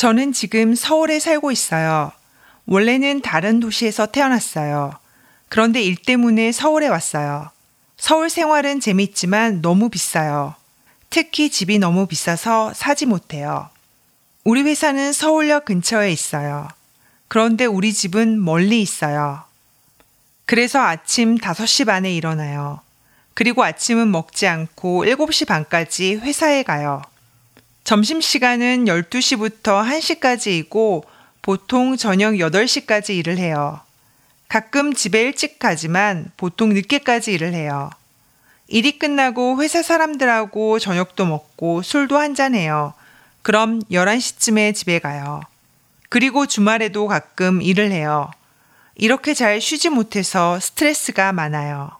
저는 지금 서울에 살고 있어요. 원래는 다른 도시에서 태어났어요. 그런데 일 때문에 서울에 왔어요. 서울 생활은 재밌지만 너무 비싸요. 특히 집이 너무 비싸서 사지 못해요. 우리 회사는 서울역 근처에 있어요. 그런데 우리 집은 멀리 있어요. 그래서 아침 5시 반에 일어나요. 그리고 아침은 먹지 않고 7시 반까지 회사에 가요. 점심시간은 12시부터 1시까지이고 보통 저녁 8시까지 일을 해요. 가끔 집에 일찍 가지만 보통 늦게까지 일을 해요. 일이 끝나고 회사 사람들하고 저녁도 먹고 술도 한잔해요. 그럼 11시쯤에 집에 가요. 그리고 주말에도 가끔 일을 해요. 이렇게 잘 쉬지 못해서 스트레스가 많아요.